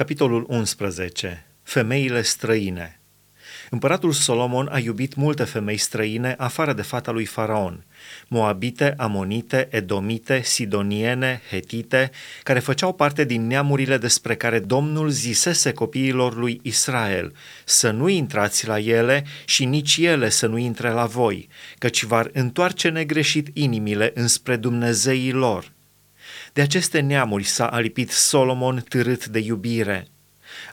Capitolul 11. Femeile străine Împăratul Solomon a iubit multe femei străine afară de fata lui Faraon, moabite, amonite, edomite, sidoniene, hetite, care făceau parte din neamurile despre care Domnul zisese copiilor lui Israel, să nu intrați la ele și nici ele să nu intre la voi, căci v-ar întoarce negreșit inimile înspre Dumnezeii lor. De aceste neamuri s-a alipit Solomon târât de iubire.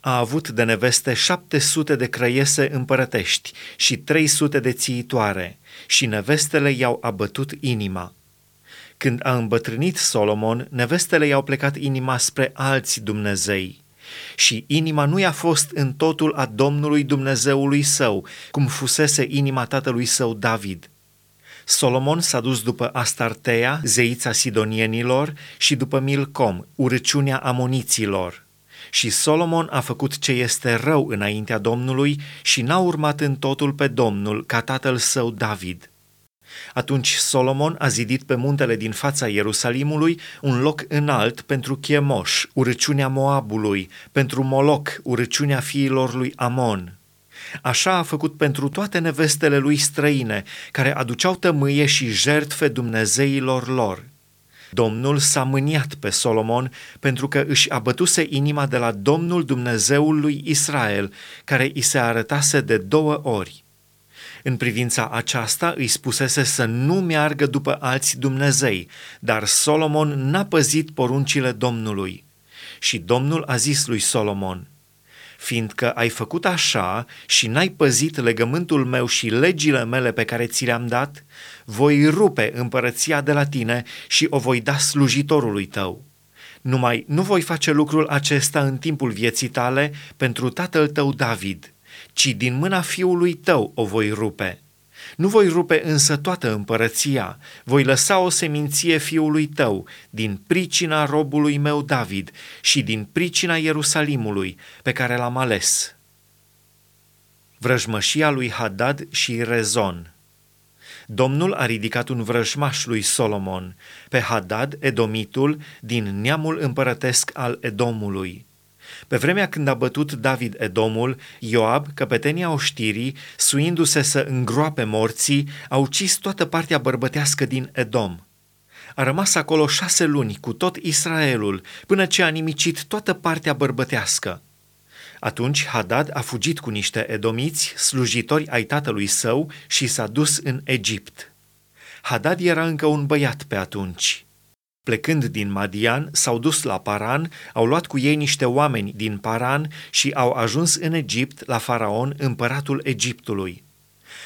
A avut de neveste 700 de crăiese împărătești și 300 de țiitoare și nevestele i-au abătut inima. Când a îmbătrânit Solomon, nevestele i-au plecat inima spre alți Dumnezei. Și inima nu i-a fost în totul a Domnului Dumnezeului său, cum fusese inima tatălui său David – Solomon s-a dus după Astartea, zeița sidonienilor, și după Milcom, urăciunea amoniților. Și Solomon a făcut ce este rău înaintea Domnului și n-a urmat în totul pe Domnul ca tatăl său David. Atunci Solomon a zidit pe muntele din fața Ierusalimului un loc înalt pentru Chemoș, urăciunea Moabului, pentru Moloc, urăciunea fiilor lui Amon, Așa a făcut pentru toate nevestele lui străine, care aduceau tămâie și jertfe Dumnezeilor lor. Domnul s-a mâniat pe Solomon pentru că își abătuse inima de la Domnul Dumnezeul lui Israel, care îi se arătase de două ori. În privința aceasta îi spusese să nu meargă după alți Dumnezei, dar Solomon n-a păzit poruncile Domnului. Și Domnul a zis lui Solomon – fiindcă ai făcut așa și n-ai păzit legământul meu și legile mele pe care ți le-am dat, voi rupe împărăția de la tine și o voi da slujitorului tău. Numai nu voi face lucrul acesta în timpul vieții tale pentru tatăl tău David, ci din mâna fiului tău o voi rupe nu voi rupe însă toată împărăția, voi lăsa o seminție fiului tău, din pricina robului meu David și din pricina Ierusalimului, pe care l-am ales. Vrăjmășia lui Hadad și Rezon Domnul a ridicat un vrăjmaș lui Solomon, pe Hadad, Edomitul, din neamul împărătesc al Edomului. Pe vremea când a bătut David Edomul, Ioab, căpetenia oștirii, suindu-se să îngroape morții, a ucis toată partea bărbătească din Edom. A rămas acolo șase luni cu tot Israelul, până ce a nimicit toată partea bărbătească. Atunci Hadad a fugit cu niște edomiți, slujitori ai tatălui său, și s-a dus în Egipt. Hadad era încă un băiat pe atunci. Plecând din Madian, s-au dus la Paran, au luat cu ei niște oameni din Paran și au ajuns în Egipt la Faraon, împăratul Egiptului.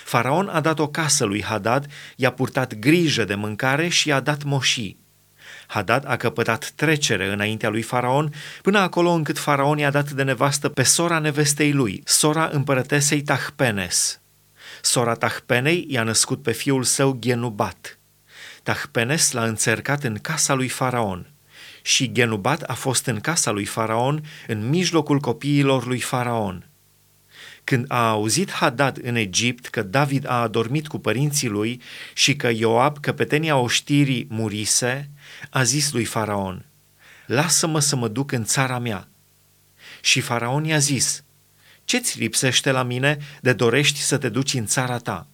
Faraon a dat o casă lui Hadad, i-a purtat grijă de mâncare și i-a dat moșii. Hadad a căpătat trecere înaintea lui Faraon, până acolo încât Faraon i-a dat de nevastă pe sora nevestei lui, sora împărătesei Tahpenes. Sora Tahpenei i-a născut pe fiul său Genubat. Tahpenes l-a înțercat în casa lui Faraon și Genubat a fost în casa lui Faraon, în mijlocul copiilor lui Faraon. Când a auzit Hadad în Egipt că David a adormit cu părinții lui și că Ioab, căpetenia oștirii, murise, a zis lui Faraon, Lasă-mă să mă duc în țara mea. Și Faraon i-a zis, Ce-ți lipsește la mine de dorești să te duci în țara ta?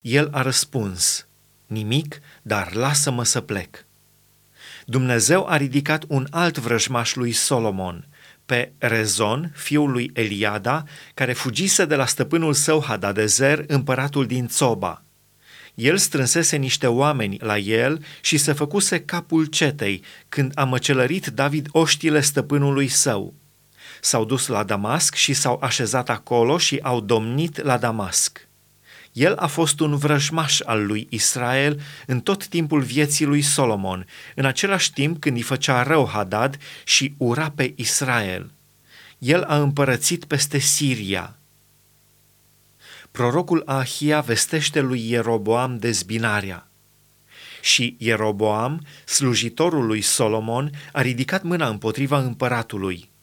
El a răspuns, Nimic, dar lasă-mă să plec. Dumnezeu a ridicat un alt vrăjmaș lui Solomon, pe Rezon, fiul lui Eliada, care fugise de la stăpânul său Hadadezer, împăratul din Țoba. El strânsese niște oameni la el și se făcuse capul cetei când a măcelărit David oștile stăpânului său. S-au dus la Damasc și s-au așezat acolo și au domnit la Damasc. El a fost un vrăjmaș al lui Israel în tot timpul vieții lui Solomon, în același timp când îi făcea rău Hadad și ura pe Israel. El a împărățit peste Siria. Prorocul Ahia vestește lui Ieroboam dezbinarea. Și Ieroboam, slujitorul lui Solomon, a ridicat mâna împotriva împăratului –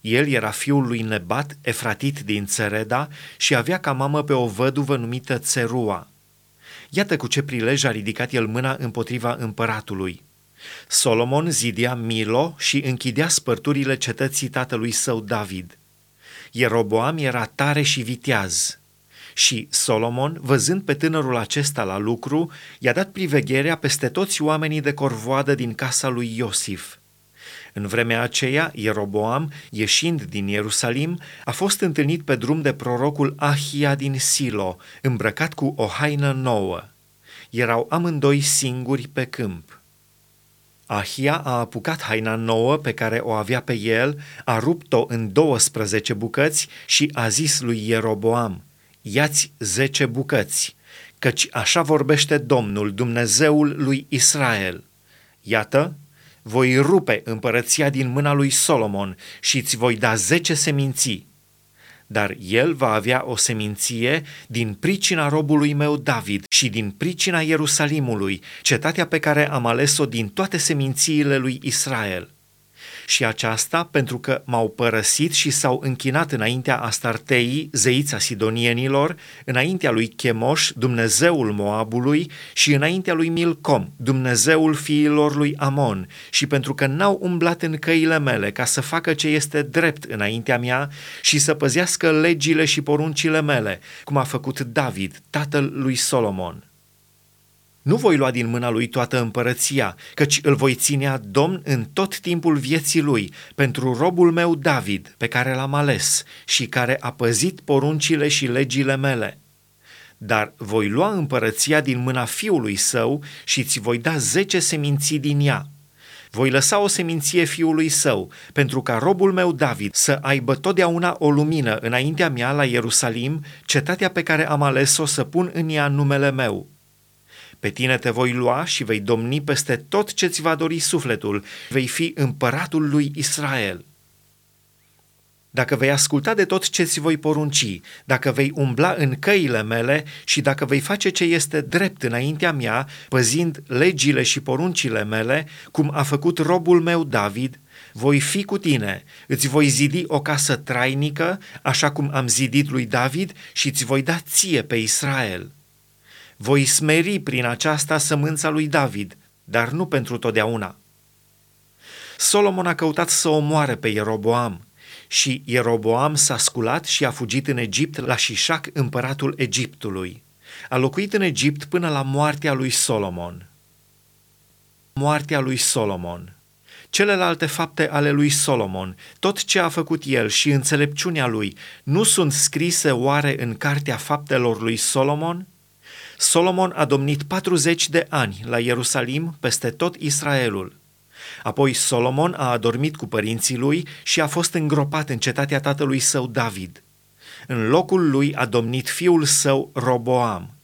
el era fiul lui Nebat, efratit din Țereda, și avea ca mamă pe o văduvă numită Țerua. Iată cu ce prilej a ridicat el mâna împotriva împăratului. Solomon zidia Milo și închidea spărturile cetății tatălui său David. Ieroboam era tare și viteaz. Și Solomon, văzând pe tânărul acesta la lucru, i-a dat privegherea peste toți oamenii de corvoadă din casa lui Iosif. În vremea aceea, Ieroboam, ieșind din Ierusalim, a fost întâlnit pe drum de prorocul Ahia din Silo, îmbrăcat cu o haină nouă. Erau amândoi singuri pe câmp. Ahia a apucat haina nouă pe care o avea pe el, a rupt-o în 12 bucăți și a zis lui Ieroboam, Iați zece bucăți, căci așa vorbește Domnul, Dumnezeul lui Israel. Iată, voi rupe împărăția din mâna lui Solomon și îți voi da zece seminții. Dar el va avea o seminție din pricina robului meu David și din pricina Ierusalimului, cetatea pe care am ales-o din toate semințiile lui Israel și aceasta pentru că m-au părăsit și s-au închinat înaintea Astartei, zeița sidonienilor, înaintea lui Chemoș, Dumnezeul Moabului, și înaintea lui Milcom, Dumnezeul fiilor lui Amon, și pentru că n-au umblat în căile mele ca să facă ce este drept înaintea mea și să păzească legile și poruncile mele, cum a făcut David, tatăl lui Solomon. Nu voi lua din mâna lui toată împărăția, căci îl voi ținea domn în tot timpul vieții lui, pentru robul meu David, pe care l-am ales și care a păzit poruncile și legile mele. Dar voi lua împărăția din mâna fiului său și ți voi da zece seminții din ea. Voi lăsa o seminție fiului său, pentru ca robul meu David să aibă totdeauna o lumină înaintea mea la Ierusalim, cetatea pe care am ales-o să pun în ea numele meu pe tine te voi lua și vei domni peste tot ce ți va dori sufletul, vei fi împăratul lui Israel. Dacă vei asculta de tot ce ți voi porunci, dacă vei umbla în căile mele și dacă vei face ce este drept înaintea mea, păzind legile și poruncile mele, cum a făcut robul meu David, voi fi cu tine, îți voi zidi o casă trainică, așa cum am zidit lui David și îți voi da ție pe Israel. Voi smeri prin aceasta sămânța lui David, dar nu pentru totdeauna. Solomon a căutat să omoare pe Ieroboam și Ieroboam s-a sculat și a fugit în Egipt la Șișac, împăratul Egiptului. A locuit în Egipt până la moartea lui Solomon. Moartea lui Solomon celelalte fapte ale lui Solomon, tot ce a făcut el și înțelepciunea lui, nu sunt scrise oare în cartea faptelor lui Solomon? Solomon a domnit 40 de ani la Ierusalim peste tot Israelul. Apoi Solomon a adormit cu părinții lui și a fost îngropat în cetatea tatălui său David. În locul lui a domnit fiul său Roboam.